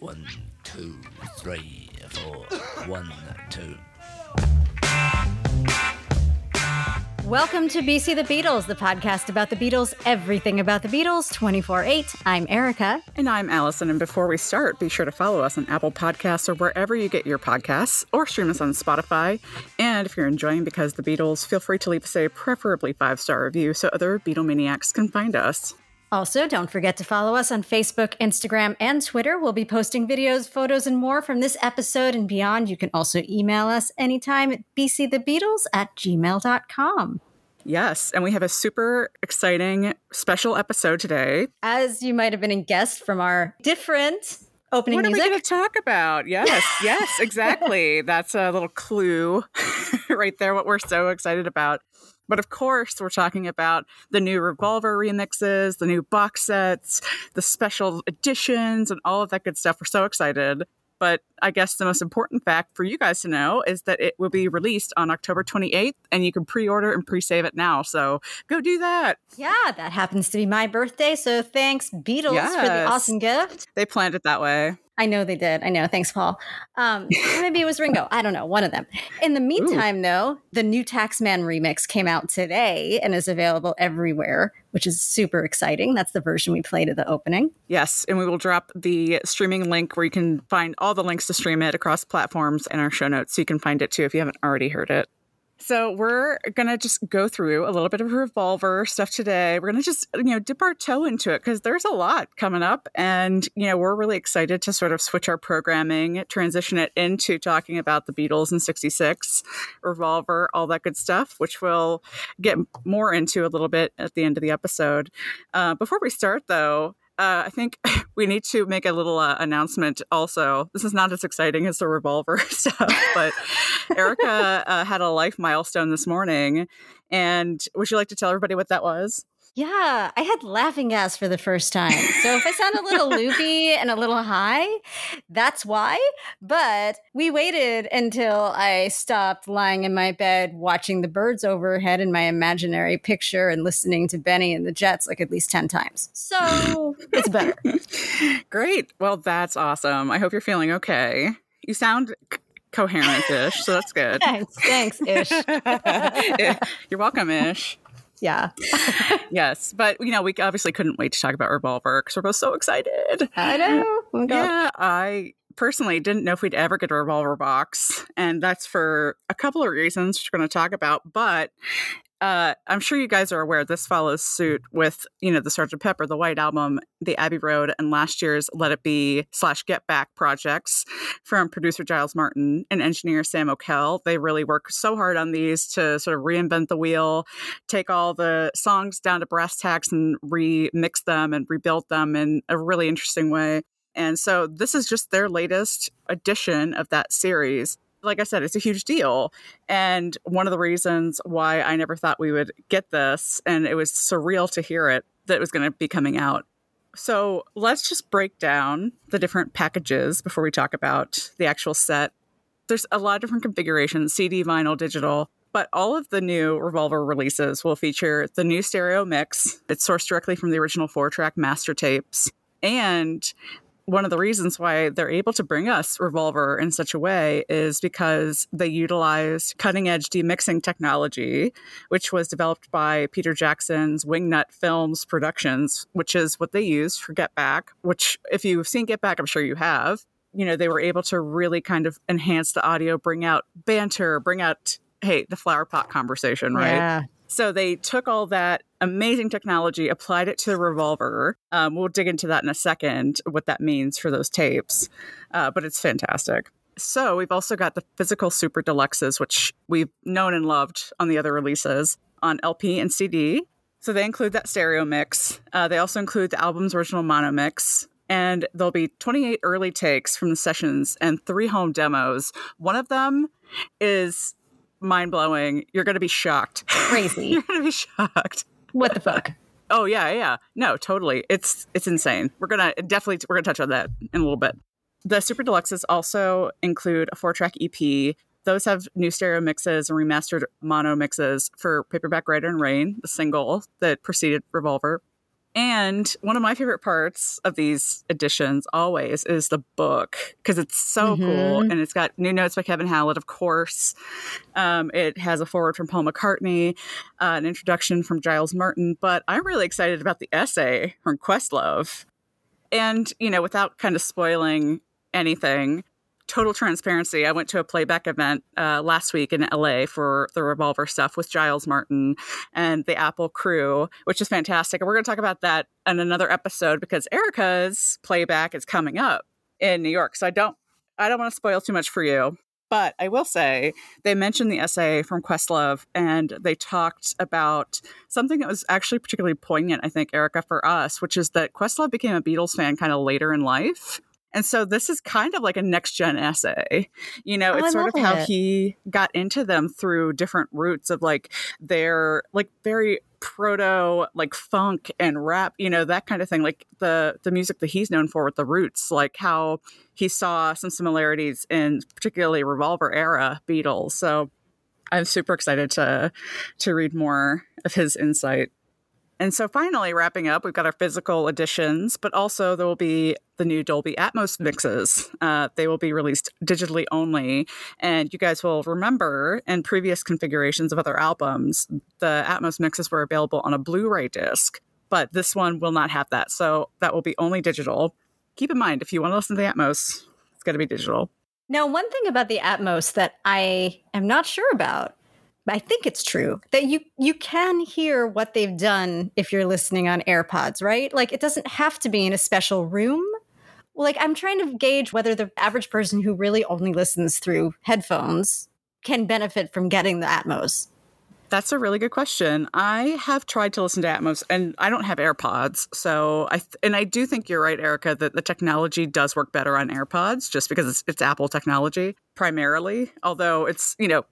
One, two, three, four. One, two. Welcome to BC the Beatles, the podcast about the Beatles, everything about the Beatles, 24 8. I'm Erica. And I'm Allison. And before we start, be sure to follow us on Apple Podcasts or wherever you get your podcasts, or stream us on Spotify. And if you're enjoying Because the Beatles, feel free to leave us a preferably five star review so other Beatle maniacs can find us. Also, don't forget to follow us on Facebook, Instagram, and Twitter. We'll be posting videos, photos, and more from this episode and beyond. You can also email us anytime at bcthebeatles at gmail.com. Yes, and we have a super exciting special episode today. As you might have been a guest from our different opening what music. are we going to talk about? Yes, yes, exactly. That's a little clue right there, what we're so excited about. But of course, we're talking about the new Revolver remixes, the new box sets, the special editions, and all of that good stuff. We're so excited. But I guess the most important fact for you guys to know is that it will be released on October 28th, and you can pre order and pre save it now. So go do that. Yeah, that happens to be my birthday. So thanks, Beatles, yes. for the awesome gift. They planned it that way. I know they did. I know. Thanks, Paul. Um, maybe it was Ringo. I don't know. One of them. In the meantime, Ooh. though, the new Taxman remix came out today and is available everywhere, which is super exciting. That's the version we played at the opening. Yes. And we will drop the streaming link where you can find all the links to stream it across platforms in our show notes. So you can find it too if you haven't already heard it. So we're gonna just go through a little bit of revolver stuff today. We're gonna just you know dip our toe into it because there's a lot coming up, and you know we're really excited to sort of switch our programming, transition it into talking about the Beatles and '66, revolver, all that good stuff, which we'll get more into a little bit at the end of the episode. Uh, before we start, though, uh, I think we need to make a little uh, announcement also. This is not as exciting as the revolver stuff, but Erica uh, had a life milestone this morning. And would you like to tell everybody what that was? Yeah, I had laughing gas for the first time. So if I sound a little loopy and a little high, that's why. But we waited until I stopped lying in my bed watching the birds overhead in my imaginary picture and listening to Benny and the Jets like at least 10 times. So it's better. Great. Well, that's awesome. I hope you're feeling okay. You sound coherent ish, so that's good. thanks. Thanks, Ish. You're welcome, Ish yeah. yes. But, you know, we obviously couldn't wait to talk about Revolver because we're both so excited. I know. Oh yeah. I personally didn't know if we'd ever get a Revolver box. And that's for a couple of reasons we're going to talk about. But uh, I'm sure you guys are aware this follows suit with, you know, the Sgt. Pepper, the White Album, the Abbey Road, and last year's Let It Be slash Get Back projects from producer Giles Martin and engineer Sam Okell. They really work so hard on these to sort of reinvent the wheel, take all the songs down to brass tacks and remix them and rebuild them in a really interesting way. And so this is just their latest edition of that series like I said, it's a huge deal. And one of the reasons why I never thought we would get this, and it was surreal to hear it, that it was going to be coming out. So let's just break down the different packages before we talk about the actual set. There's a lot of different configurations CD, vinyl, digital. But all of the new Revolver releases will feature the new stereo mix. It's sourced directly from the original four track master tapes. And one of the reasons why they're able to bring us Revolver in such a way is because they utilize cutting edge demixing technology, which was developed by Peter Jackson's Wingnut Films Productions, which is what they use for Get Back, which, if you've seen Get Back, I'm sure you have. You know, they were able to really kind of enhance the audio, bring out banter, bring out, hey, the flower pot conversation, right? Yeah. So they took all that amazing technology, applied it to the revolver. Um, we'll dig into that in a second, what that means for those tapes, uh, but it's fantastic. So we've also got the physical super deluxes, which we've known and loved on the other releases on LP and CD. So they include that stereo mix. Uh, they also include the album's original mono mix. And there'll be 28 early takes from the sessions and three home demos. One of them is mind blowing. You're going to be shocked. Crazy. You're going to be shocked. What the fuck? Oh yeah, yeah. No, totally. It's it's insane. We're gonna definitely we're gonna touch on that in a little bit. The super deluxes also include a four track EP. Those have new stereo mixes and remastered mono mixes for Paperback Writer and Rain, the single that preceded Revolver. And one of my favorite parts of these editions always is the book because it's so mm-hmm. cool. And it's got new notes by Kevin Howlett, of course. Um, it has a forward from Paul McCartney, uh, an introduction from Giles Martin. But I'm really excited about the essay from Questlove. And, you know, without kind of spoiling anything, total transparency, I went to a playback event uh, last week in LA for the Revolver stuff with Giles Martin and the Apple crew, which is fantastic. And we're going to talk about that in another episode because Erica's playback is coming up in New York. So I don't, I don't want to spoil too much for you. But I will say they mentioned the essay from Questlove and they talked about something that was actually particularly poignant, I think, Erica, for us, which is that Questlove became a Beatles fan kind of later in life. And so this is kind of like a next gen essay. You know, oh, it's I sort of how it. he got into them through different routes of like their like very proto like funk and rap, you know, that kind of thing. Like the the music that he's known for with the roots, like how he saw some similarities in particularly revolver era Beatles. So I'm super excited to to read more of his insight. And so finally, wrapping up, we've got our physical editions, but also there will be the new Dolby Atmos mixes. Uh, they will be released digitally only. And you guys will remember in previous configurations of other albums, the Atmos mixes were available on a Blu ray disc, but this one will not have that. So that will be only digital. Keep in mind, if you want to listen to the Atmos, it's got to be digital. Now, one thing about the Atmos that I am not sure about I think it's true that you you can hear what they've done if you're listening on AirPods, right? Like it doesn't have to be in a special room. Like I'm trying to gauge whether the average person who really only listens through headphones can benefit from getting the Atmos. That's a really good question. I have tried to listen to Atmos and I don't have AirPods. So I th- and I do think you're right Erica that the technology does work better on AirPods just because it's, it's Apple technology primarily, although it's, you know,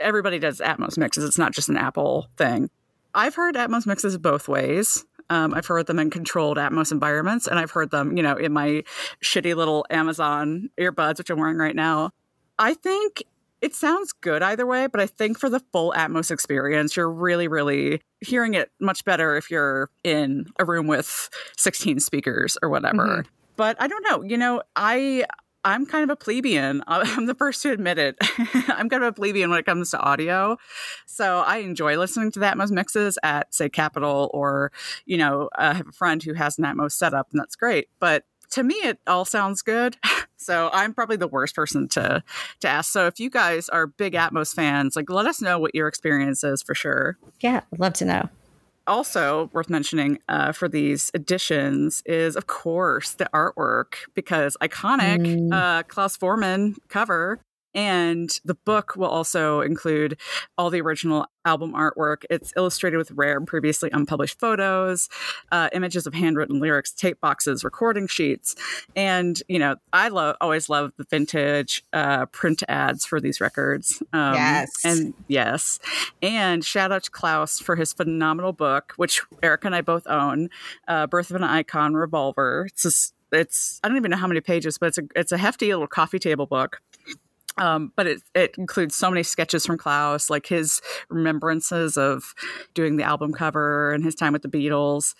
everybody does Atmos mixes. It's not just an Apple thing. I've heard Atmos mixes both ways. Um, I've heard them in controlled Atmos environments, and I've heard them, you know, in my shitty little Amazon earbuds, which I'm wearing right now. I think it sounds good either way, but I think for the full Atmos experience, you're really, really hearing it much better if you're in a room with 16 speakers or whatever. Mm-hmm. But I don't know. You know, I I'm kind of a plebeian. I'm the first to admit it. I'm kind of a plebeian when it comes to audio. So I enjoy listening to the Atmos mixes at, say, Capitol, or, you know, uh, I have a friend who has an Atmos setup, and that's great. But to me, it all sounds good. So I'm probably the worst person to to ask. So if you guys are big Atmos fans, like let us know what your experience is for sure. Yeah, I'd love to know also worth mentioning uh, for these editions is, of course, the artwork because iconic mm. uh, Klaus Voormann cover and the book will also include all the original album artwork. It's illustrated with rare and previously unpublished photos, uh, images of handwritten lyrics, tape boxes, recording sheets, and you know I love always love the vintage uh, print ads for these records. Um, yes, and yes, and shout out to Klaus for his phenomenal book, which Eric and I both own, uh, "Birth of an Icon Revolver." It's just, it's I don't even know how many pages, but it's a it's a hefty little coffee table book um, but it, it includes so many sketches from Klaus, like his remembrances of doing the album cover and his time with the Beatles.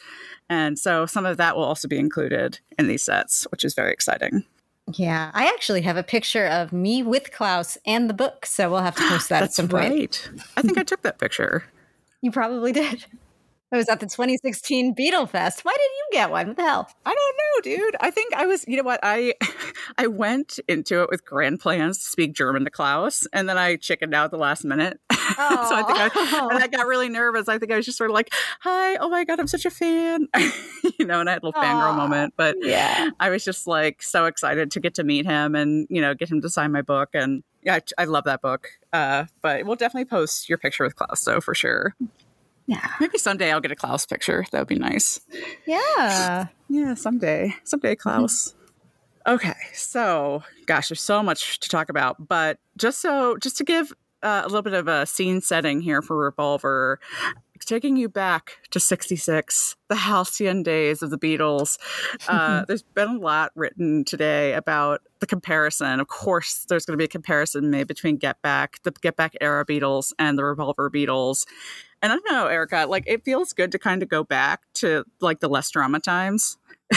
And so some of that will also be included in these sets, which is very exciting. Yeah, I actually have a picture of me with Klaus and the book, so we'll have to post that at some point. Right. I think I took that picture. You probably did. It was at the 2016 Beatle Fest. Why did you get one? What the hell? I don't know, dude. I think I was, you know what? I I went into it with grand plans to speak German to Klaus, and then I chickened out the last minute. so I think I, and I got really nervous. I think I was just sort of like, "Hi, oh my god, I'm such a fan," you know. And I had a little fangirl moment, but yeah, I was just like so excited to get to meet him and you know get him to sign my book and. Yeah, I, I love that book. Uh, but we'll definitely post your picture with Klaus, so for sure. Yeah. Maybe someday I'll get a Klaus picture. That would be nice. Yeah. Yeah, someday. Someday, Klaus. okay. So, gosh, there's so much to talk about. But just so, just to give uh, a little bit of a scene setting here for Revolver, taking you back to 66, the halcyon days of the Beatles. Uh, there's been a lot written today about the comparison. Of course, there's going to be a comparison made between Get Back, the Get Back era Beatles, and the Revolver Beatles. And I don't know, Erica, like it feels good to kind of go back to like the less drama times.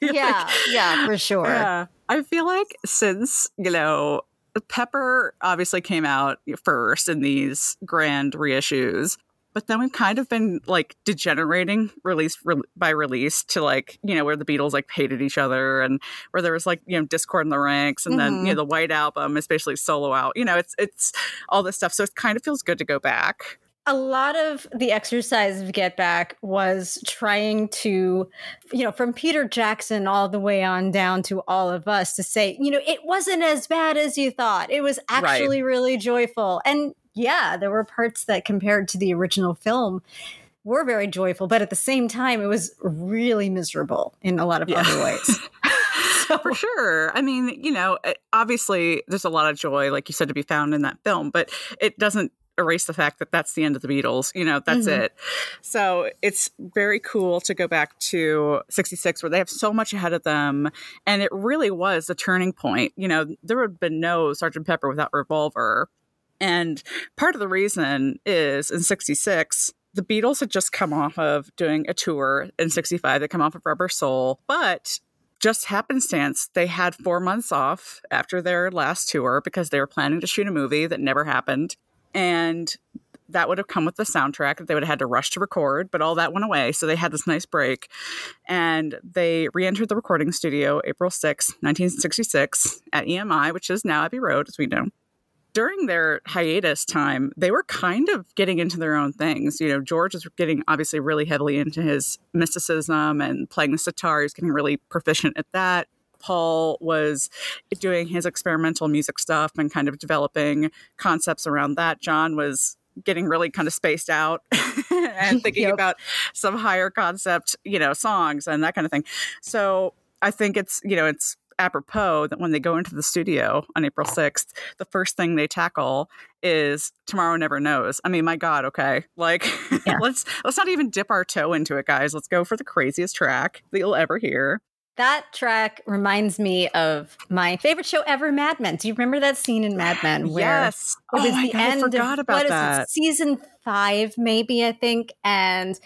yeah, like, yeah, for sure. Yeah. I feel like since, you know, Pepper obviously came out first in these grand reissues, but then we've kind of been like degenerating release re- by release to like you know where the beatles like hated each other and where there was like you know discord in the ranks and mm-hmm. then you know mm-hmm. the white album especially solo out you know it's it's all this stuff so it kind of feels good to go back a lot of the exercise of Get Back was trying to, you know, from Peter Jackson all the way on down to all of us to say, you know, it wasn't as bad as you thought. It was actually right. really joyful. And yeah, there were parts that compared to the original film were very joyful, but at the same time, it was really miserable in a lot of yeah. other ways. so. For sure. I mean, you know, eh, obviously there's a lot of joy, like you said, to be found in that film, but it doesn't erase the fact that that's the end of the Beatles. You know, that's mm-hmm. it. So it's very cool to go back to 66 where they have so much ahead of them. And it really was a turning point. You know, there would have been no Sergeant Pepper without Revolver. And part of the reason is in 66, the Beatles had just come off of doing a tour in 65. They come off of Rubber Soul, but just happenstance, they had four months off after their last tour because they were planning to shoot a movie that never happened. And that would have come with the soundtrack that they would have had to rush to record, but all that went away. So they had this nice break. And they re entered the recording studio April 6, 1966, at EMI, which is now Abbey Road, as we know during their hiatus time, they were kind of getting into their own things. You know, George was getting obviously really heavily into his mysticism and playing the sitar. He was getting really proficient at that. Paul was doing his experimental music stuff and kind of developing concepts around that. John was getting really kind of spaced out and thinking yep. about some higher concept, you know, songs and that kind of thing. So I think it's, you know, it's apropos that when they go into the studio on April 6th, the first thing they tackle is Tomorrow Never Knows. I mean, my God, okay. Like yeah. let's let's not even dip our toe into it, guys. Let's go for the craziest track that you'll ever hear. That track reminds me of my favorite show ever, Mad Men. Do you remember that scene in Mad Men where yes. it was oh the God, end I forgot of about that. It, season five, maybe I think, and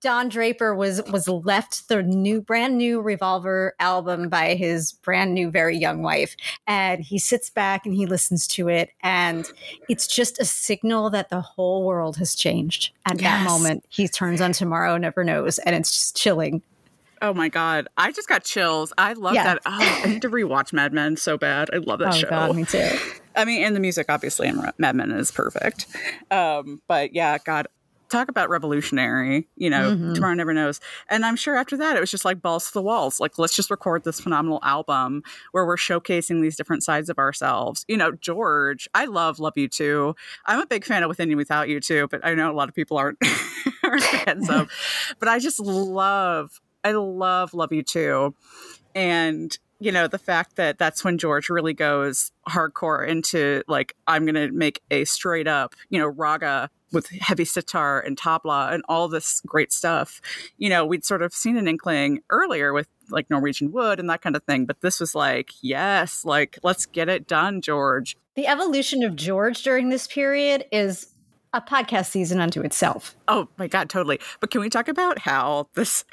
Don Draper was was left the new brand new Revolver album by his brand new very young wife and he sits back and he listens to it and it's just a signal that the whole world has changed at yes. that moment he turns on tomorrow never knows and it's just chilling Oh my god, I just got chills. I love yeah. that. Oh, I need to rewatch Mad Men so bad. I love that oh, show. God, me too. I mean, and the music obviously in Mad Men is perfect. Um, but yeah, God, talk about revolutionary, you know, mm-hmm. tomorrow never knows. And I'm sure after that, it was just like balls to the walls. Like, let's just record this phenomenal album where we're showcasing these different sides of ourselves. You know, George, I love Love You Too. I'm a big fan of Within You Without You Too, but I know a lot of people aren't, aren't fans of. But I just love, I love Love You Too. And you know the fact that that's when george really goes hardcore into like i'm gonna make a straight up you know raga with heavy sitar and tabla and all this great stuff. You know, we'd sort of seen an inkling earlier with like Norwegian wood and that kind of thing, but this was like, yes, like let's get it done, George. The evolution of George during this period is a podcast season unto itself. Oh my god, totally. But can we talk about how this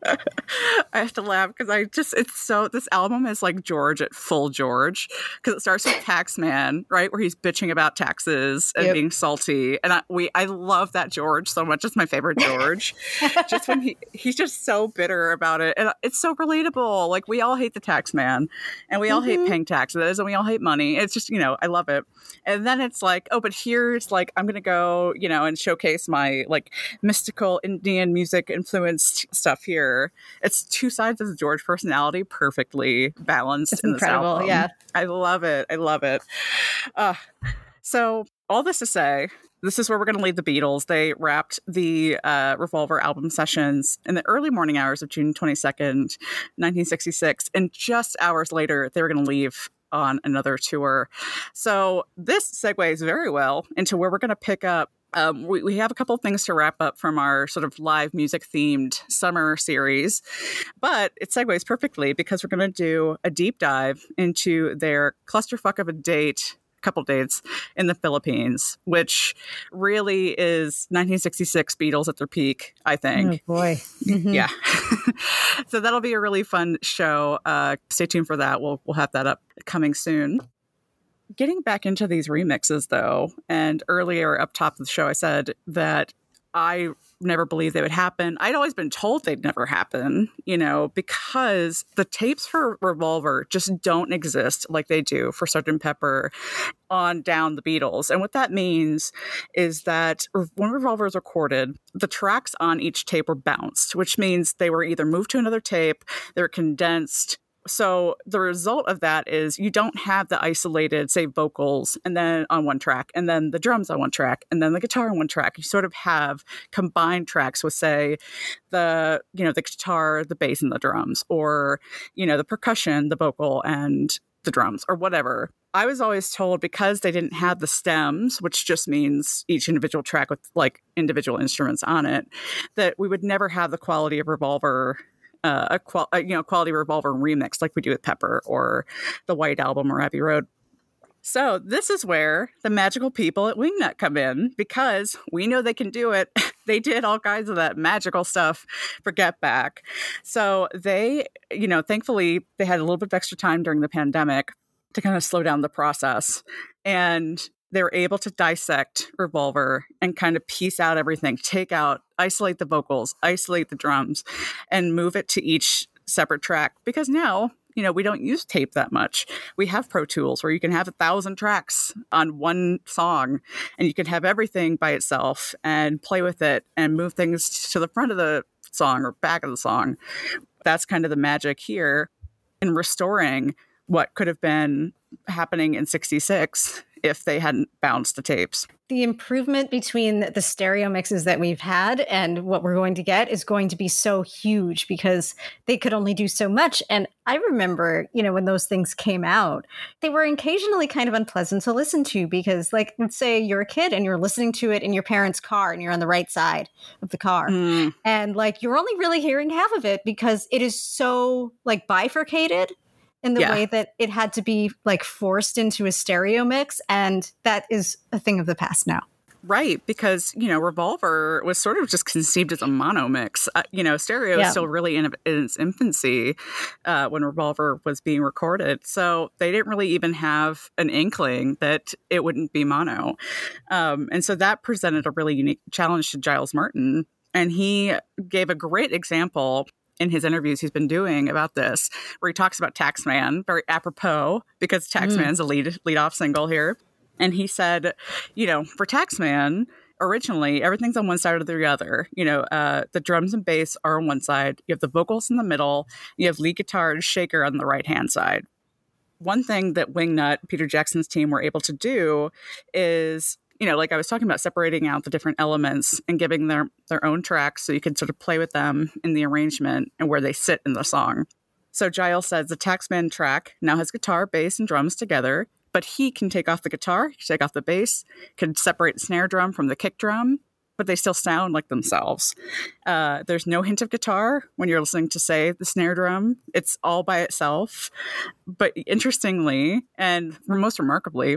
I have to laugh because I just it's so this album is like George at full George because it starts with Taxman, right, where he's bitching about taxes and yep. being salty, and I, we I love that George so much. It's my favorite George. just when he he's just so bitter about it, and it's so relatable. Like we all hate the tax man, and we all mm-hmm. hate paying taxes, and we all hate money. It's just you know I love it. And then it's like, oh, but here's like I'm gonna go, you know, and showcase my like mystical Indian music influenced stuff here it's two sides of the George personality perfectly balanced it's in incredible, this album. Yeah. I love it. I love it. Uh, so all this to say, this is where we're going to leave the Beatles. They wrapped the uh, Revolver album sessions in the early morning hours of June 22nd, 1966. And just hours later, they were going to leave on another tour. So this segues very well into where we're going to pick up um, we, we have a couple things to wrap up from our sort of live music themed summer series, but it segues perfectly because we're going to do a deep dive into their clusterfuck of a date couple dates in the Philippines, which really is 1966 Beatles at their peak, I think. Oh boy. Mhm. Yeah. so that'll be a really fun show. Uh, stay tuned for that. We'll we'll have that up coming soon. Getting back into these remixes though, and earlier up top of the show I said that I never believed they would happen. I'd always been told they'd never happen, you know, because the tapes for Revolver just don't exist like they do for Sgt. Pepper on down the Beatles. And what that means is that when Revolver is recorded, the tracks on each tape were bounced, which means they were either moved to another tape, they were condensed. So the result of that is you don't have the isolated, say, vocals and then on one track, and then the drums on one track, and then the guitar on one track. You sort of have combined tracks with, say, the you know the guitar, the bass, and the drums, or you know the percussion, the vocal, and the drums, or whatever. I was always told because they didn't have the stems, which just means each individual track with like individual instruments on it, that we would never have the quality of Revolver uh, a qual- uh, you know quality revolver remix like we do with Pepper or the White Album or Abbey Road. So this is where the magical people at Wingnut come in because we know they can do it. they did all kinds of that magical stuff for Get Back. So they, you know, thankfully they had a little bit of extra time during the pandemic to kind of slow down the process. And they were able to dissect Revolver and kind of piece out everything, take out, isolate the vocals, isolate the drums, and move it to each separate track. Because now, you know, we don't use tape that much. We have Pro Tools where you can have a thousand tracks on one song and you can have everything by itself and play with it and move things to the front of the song or back of the song. That's kind of the magic here in restoring what could have been happening in 66 if they hadn't bounced the tapes. The improvement between the stereo mixes that we've had and what we're going to get is going to be so huge because they could only do so much. And I remember, you know, when those things came out, they were occasionally kind of unpleasant to listen to because, like, let's say you're a kid and you're listening to it in your parents' car and you're on the right side of the car. Mm, And, like, you're only really hearing half of it because it is so, like, bifurcated in the Yeah. way that it had to be like forced into a stereo mix and that is a thing of the past now right, because, you know, Revolver was sort of just conceived as a mono mix. Uh, you know, stereo Yeah. is still really in, in its infancy uh, when Revolver was being recorded. So they didn't really even have an inkling that it wouldn't be mono. Um, and so that presented a really unique challenge to Giles Martin. And he gave a great example in his interviews he's been doing about this, where he talks about Taxman, very apropos because Taxman's a lead lead off single here. And he said, you know, for Taxman, originally everything's on one side or the other. You know, uh, the drums and bass are on one side, you have the vocals in the middle, you have lead guitar and shaker on the right hand side. One thing that Wingnut, Peter Jackson's team, were able to do is you know, like I was talking about separating out the different elements and giving their their own tracks so you can sort of play with them in the arrangement and where they sit in the song. So Giles says the Taxman track now has guitar, bass, and drums together, but he can take off the guitar, he can take off the bass, can separate snare drum from the kick drum, but they still sound like themselves. Uh, there's no hint of guitar when you're listening to, say, the snare drum. It's all by itself. But interestingly, and most remarkably,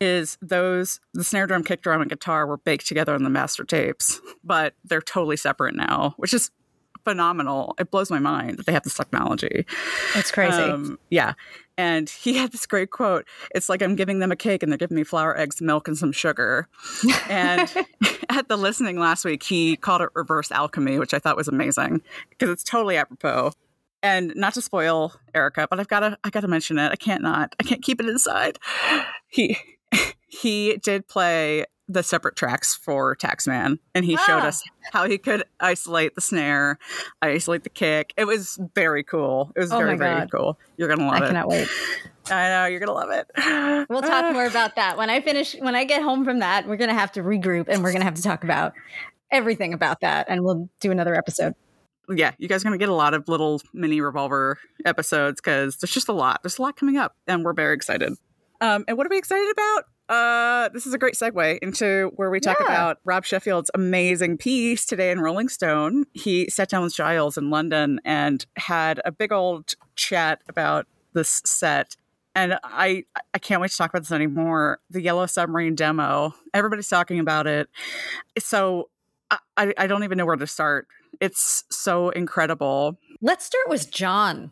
is those the snare drum, kick drum, and guitar were baked together on the master tapes, but they're totally separate now, which is phenomenal. It blows my mind that they have this technology. it's crazy Um, yeah. And he had this great quote. It's like I'm giving them a cake and they're giving me flour, eggs, milk, and some sugar. And at the listening last week, he called it reverse alchemy, which I thought was amazing because it's totally apropos. And not to spoil Erica, but I've got to I got to mention it. I can't not. I can't keep it inside. He he did play the separate tracks for Taxman, and he showed Ah. us how he could isolate the snare, isolate the kick. It was very cool. It was Oh very very cool. You're gonna i love it. cannot wait I know you're gonna love it. we'll talk more about that when i finish when i get home from that we're gonna have to regroup and we're gonna have to talk about everything about that and we'll do another episode yeah, you guys are going to get a lot of little mini revolver episodes because there's just a lot. There's a lot coming up, and we're very excited. Um, and what are we excited about? Uh, this is a great segue into where we talk Yeah. about Rob Sheffield's amazing piece today in Rolling Stone. He sat down with Giles in London and had a big old chat about this set. and I I can't wait to talk about this anymore. The Yellow Submarine demo. Everybody's talking about it. So I, I don't even know where to start. It's so incredible. Let's start with John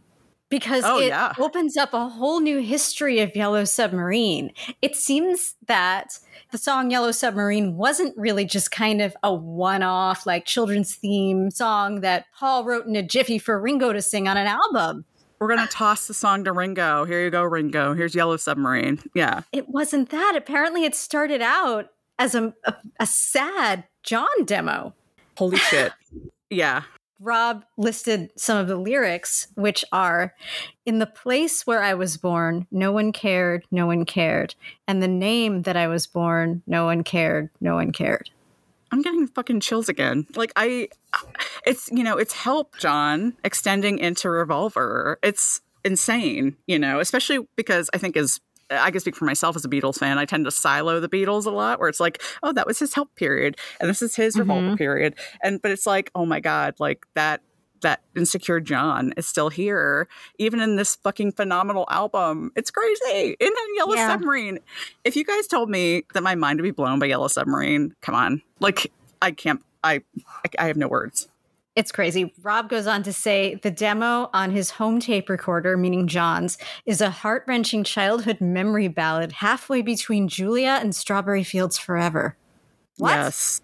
because Oh, it yeah. opens up a whole new history of Yellow Submarine. It seems that the song Yellow Submarine wasn't really just kind of a one off, like children's theme song that Paul wrote in a jiffy for Ringo to sing on an album. We're gonna uh, toss the song to Ringo. Here you go, Ringo. Here's Yellow Submarine. Yeah. It wasn't that. Apparently, it started out as a, a, a sad John demo. Holy shit. Yeah. Rob listed some of the lyrics, which are In the place where I was born, no one cared, no one cared. And the name that I was born, no one cared, no one cared. I'm getting fucking chills again. Like I it's you know, it's help John extending into Revolver. It's insane, you know, especially because I think as I can speak for myself as a Beatles fan. I tend to silo the Beatles a lot, where it's like, oh, that was his help period, and this is his revolver Mhm. period, and but it's like, oh my god, like that that insecure John is still here, even in this fucking phenomenal album. It's crazy. In that Yellow Yeah. Submarine. If you guys told me that my mind would be blown by Yellow Submarine, come on, like I can't. I I, I have no words. It's crazy. Rob goes on to say the demo on his home tape recorder, meaning John's, is a heart wrenching childhood memory ballad halfway between Julia and Strawberry Fields Forever. What? Yes.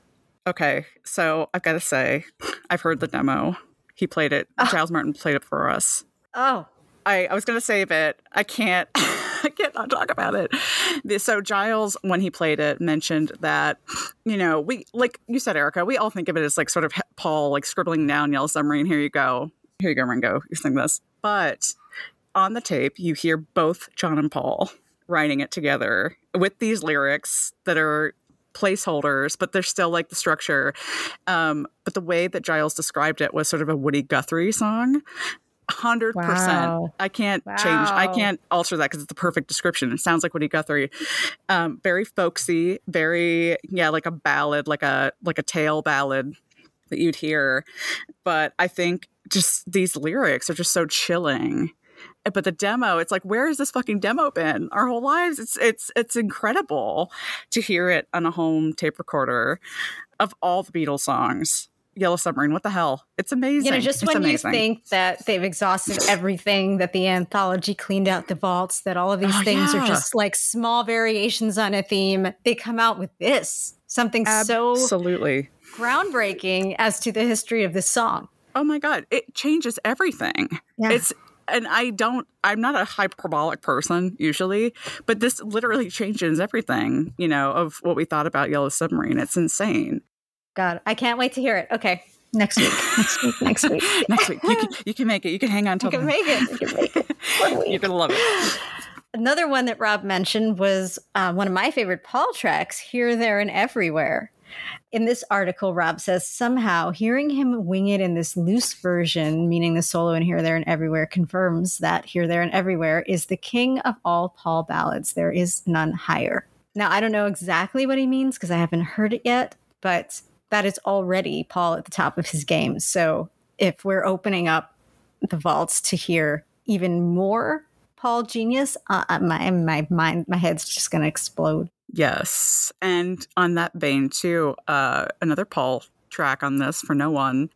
Okay. So I've got to say, I've heard the demo. He played it. Ah. Giles Martin played it for us. Oh, I, I was going to save it. I can't. I can't not talk about it. So Giles, when he played it, mentioned that you know we like you said, Erica. We all think of it as like sort of Paul like scribbling down Yellow Submarine. Here you go. Here you go, Ringo. You sing this. But on the tape, you hear both John and Paul writing it together with these lyrics that are placeholders, but they're still like the structure. Um, but the way that Giles described it was sort of a Woody Guthrie song. Hundred percent. I can't change. I can't alter that because it's the perfect description. It sounds like Woody Guthrie. Um, very folksy, very yeah, like a ballad, like a like a tale ballad that you'd hear. But I think just these lyrics are just so chilling. But the demo, it's like, where has this fucking demo been our whole lives? It's it's it's incredible to hear it on a home tape recorder of all the Beatles songs. Yellow Submarine, what the hell? It's amazing. You know, just It's when amazing. you think that they've exhausted everything, that the anthology cleaned out the vaults, that all of these Oh, things yeah. are just like small variations on a theme, they come out with this something so Absolutely. groundbreaking as to the history of this song. Oh my god, it changes everything. Yeah. It's and I don't I'm not a hyperbolic person usually, but this literally changes everything, you know, of what we thought about Yellow Submarine. It's insane. God, I can't wait to hear it. Okay, next week, next week, next week. Next week, you can you can make it. You can hang on to it. You can make it. You can make it. You're gonna love it. Another one that Rob mentioned was uh, one of my favorite Paul tracks, Here, There, and Everywhere. In this article, Rob says somehow hearing him wing it in this loose version, meaning the solo in Here, There, and Everywhere, confirms that Here, There, and Everywhere is the king of all Paul ballads. There is none higher. Now, I don't know exactly what he means because I haven't heard it yet, but that is already Paul at the top of his game. So if we're opening up the vaults to hear even more Paul genius, uh, uh, my my mind, my head's just gonna explode. Yes. And on that vein too, uh another Paul track on this for no one.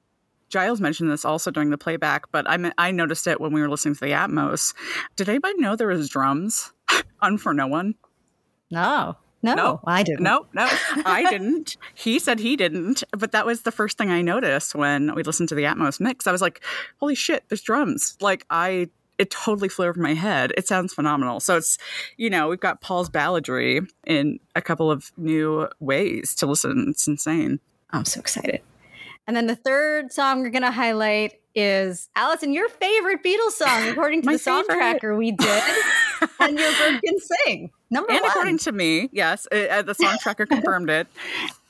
Giles mentioned this also during the playback, but I me- I noticed it when we were listening to the Atmos. Did anybody know there was drums on for no one? No, no, No. I didn't. No, no, I didn't. he said he didn't, but that was the first thing I noticed when we listened to the Atmos mix. I was like, "Holy shit, there's drums!" Like I, it totally flew over my head. It sounds phenomenal. So it's, you know, we've got Paul's balladry in a couple of new ways to listen. It's insane. I'm so excited. And then the third song we're gonna highlight is Allison, your favorite Beatles song, according to the song tracker we did, and your bird can sing. Number and one. according to me, yes, uh, uh, the song tracker confirmed it.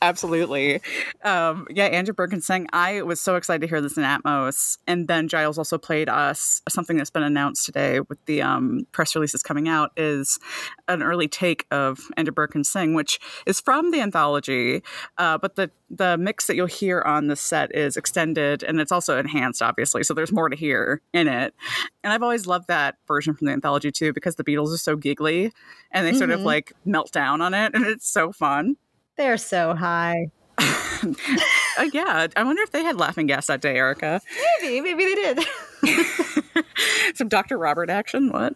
Absolutely. Um, yeah, And Your Bird Can Sing. I was so excited to hear this in Atmos. And then Giles also played us something that's been announced today with the um, press releases coming out is an early take of And Your Bird Can Sing, which is from the anthology. Uh, but the, the mix that you'll hear on the set is extended and it's also enhanced, obviously. So there's more to hear in it. And I've always loved that version from the anthology too, because the Beatles are so giggly and they mm-hmm. sort of like melt down on it. And it's so fun. They're so high. uh, yeah, I wonder if they had laughing gas that day, Erica. Maybe, maybe they did. Some Dr. Robert action. What?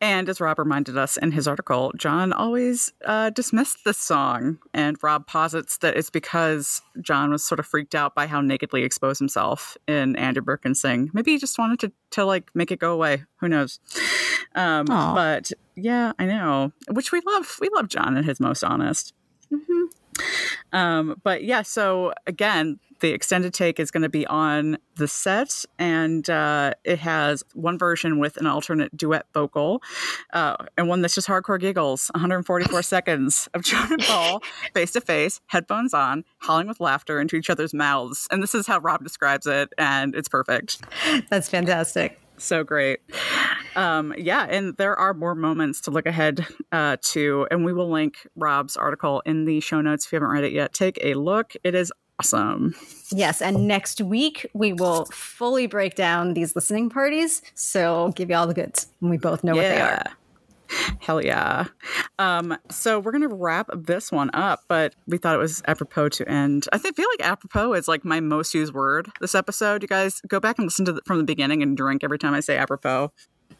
And as Rob reminded us in his article, John always uh, dismissed this song. And Rob posits that it's because John was sort of freaked out by how nakedly exposed himself in And Your Bird Can Sing. Maybe he just wanted to, to like make it go away. Who knows? Um, but yeah, I know. Which we love. We love John at his most honest. Mm-hmm. Um, but yeah, so again, the extended take is going to be on the set, and uh, it has one version with an alternate duet vocal, uh, and one that's just hardcore giggles. 144 seconds of John and Paul face to face, headphones on, howling with laughter into each other's mouths, and this is how Rob describes it, and it's perfect. That's fantastic so great. Um, yeah, and there are more moments to look ahead uh, to, and we will link Rob's article in the show notes if you haven't read it yet. Take a look; it is awesome. Yes, and next week we will fully break down these listening parties, so give you all the goods, and we both know yeah. what they are. Hell yeah. Um, so we're gonna wrap this one up, but we thought it was apropos to end. I feel like apropos is like my most used word this episode. You guys go back and listen to the, from the beginning and drink every time I say apropos.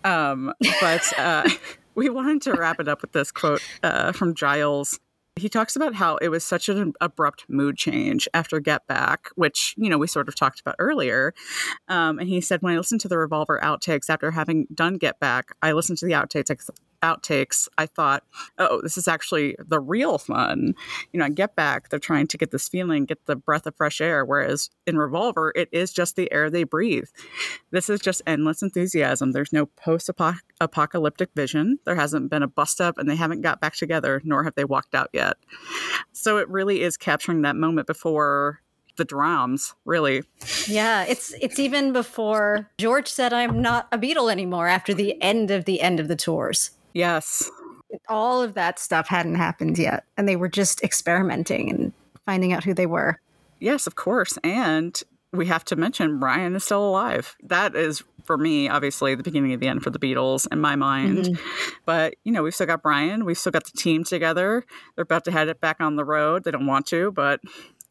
Um, but uh, we wanted to wrap it up with this quote uh, from Giles. He talks about how it was such an abrupt mood change after Get Back, which, you know, we sort of talked about earlier. Um, and he said, when I listened to the Revolver outtakes after having done Get Back, I listened to the outtakes outtakes, I thought, oh, this is actually the real fun. You know, I Get Back, they're trying to get this feeling, get the breath of fresh air, whereas in Revolver, it is just the air they breathe. This is just endless enthusiasm. There's no post apocalyptic vision. There hasn't been a bust up, and they haven't got back together, nor have they walked out yet. So it really is capturing that moment before the drums, really. Yeah, it's it's even before George said I'm not a Beatle anymore after the end of the end of the tours. Yes. All of that stuff hadn't happened yet. And they were just experimenting and finding out who they were. Yes, of course. And we have to mention Brian is still alive. That is, for me, obviously, the beginning of the end for the Beatles in my mind. Mm-hmm. But, you know, we've still got Brian. We've still got the team together. They're about to head it back on the road. They don't want to, but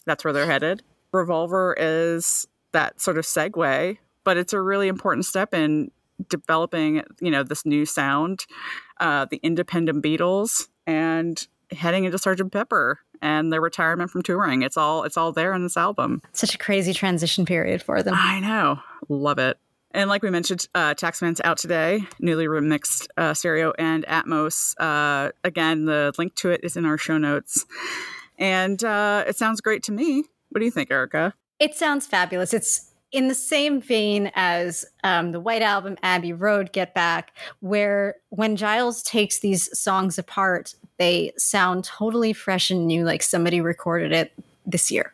that's where they're headed. Revolver is that sort of segue, but it's a really important step in developing, you know, this new sound, uh, the independent Beatles, and heading into Sergeant Pepper and their retirement from touring. It's all it's all there in this album. Such a crazy transition period for them. I know, love it. And like we mentioned, uh, Taxman's out today, newly remixed uh, stereo and Atmos. Uh, again, the link to it is in our show notes, and uh, it sounds great to me. What do you think, Erica? It sounds fabulous. It's in the same vein as um, the White Album, Abbey Road, Get Back, where when Giles takes these songs apart, they sound totally fresh and new, like somebody recorded it this year.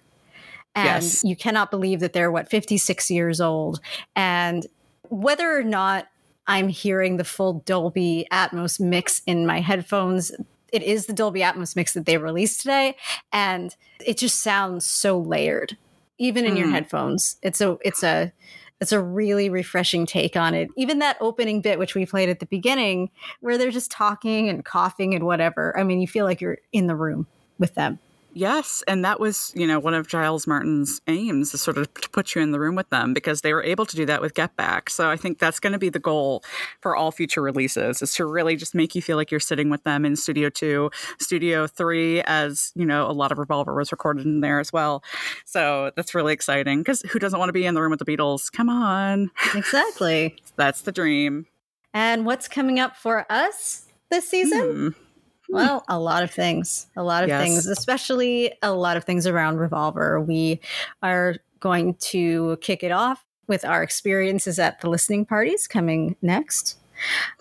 And yes. you cannot believe that they're, what, 56 years old. And whether or not I'm hearing the full Dolby Atmos mix in my headphones, it is the Dolby Atmos mix that they released today. And it just sounds so layered even in mm. your headphones. It's a it's a it's a really refreshing take on it. Even that opening bit, which we played at the beginning, where they're just talking and coughing and whatever. I mean, you feel like you're in the room with them. Yes, and that was, you know, one of Giles Martin's aims is sort of to put you in the room with them because they were able to do that with Get Back. So I think that's going to be the goal for all future releases is to really just make you feel like you're sitting with them in Studio 2, Studio 3 as, you know, a lot of Revolver was recorded in there as well. So that's really exciting because who doesn't want to be in the room with the Beatles? Come on. Exactly. that's the dream. And what's coming up for us this season? Hmm. Well, a lot of things, a lot of yes. things, especially a lot of things around Revolver. We are going to kick it off with our experiences at the listening parties coming next.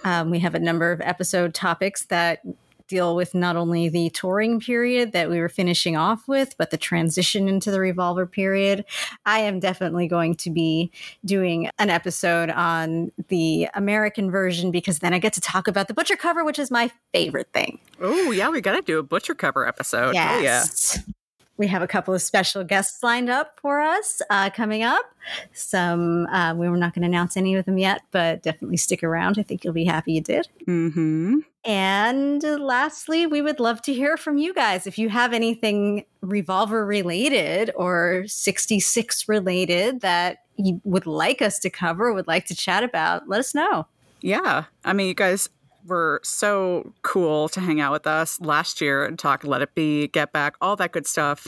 Um, we have a number of episode topics that deal with not only the touring period that we were finishing off with, but the transition into the Revolver period. I am definitely going to be doing an episode on the American version because then I get to talk about the Butcher cover, which is my favorite thing. Oh, yeah, we got to do a Butcher cover episode. Yes. Oh, yeah we have a couple of special guests lined up for us uh, coming up. Some uh, we were not going to announce any of them yet, but definitely stick around. I think you'll be happy you did. Mm-hmm. And lastly, we would love to hear from you guys. If you have anything revolver related or 66 related that you would like us to cover, would like to chat about, let us know. Yeah. I mean, you guys were so cool to hang out with us last year and talk Let It Be, Get Back, all that good stuff.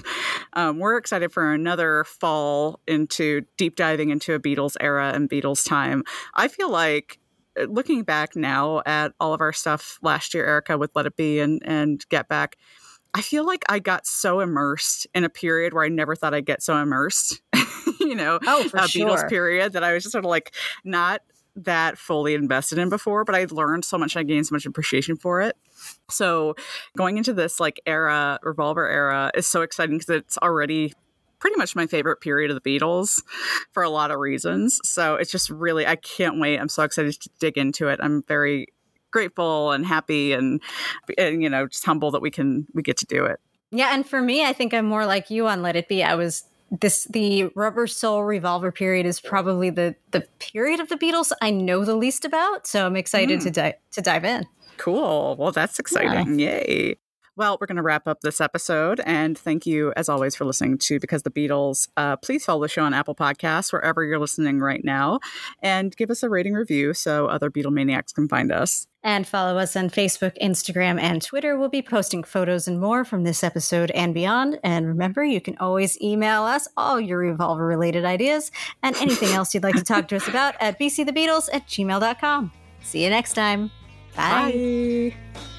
Um, we're excited for another fall into deep diving into a Beatles era and Beatles time. I feel like uh, looking back now at all of our stuff last year, Erica, with Let It Be and, and Get Back, I feel like I got so immersed in a period where I never thought I'd get so immersed. you know, oh, for a sure. Beatles period that I was just sort of like not that fully invested in before, but I learned so much. I gained so much appreciation for it. So going into this like era, revolver era, is so exciting because it's already pretty much my favorite period of the Beatles for a lot of reasons. So it's just really, I can't wait. I'm so excited to dig into it. I'm very grateful and happy and, and you know, just humble that we can, we get to do it. Yeah. And for me, I think I'm more like you on Let It Be. I was this the rubber soul revolver period is probably the the period of the beatles i know the least about so i'm excited mm. to dive to dive in cool well that's exciting yeah. yay well, we're going to wrap up this episode. And thank you, as always, for listening to Because the Beatles. Uh, please follow the show on Apple Podcasts, wherever you're listening right now, and give us a rating review so other Beatle maniacs can find us. And follow us on Facebook, Instagram, and Twitter. We'll be posting photos and more from this episode and beyond. And remember, you can always email us all your Revolver related ideas and anything else you'd like to talk to us about at bcthebeatles at gmail.com. See you next time. Bye. Bye.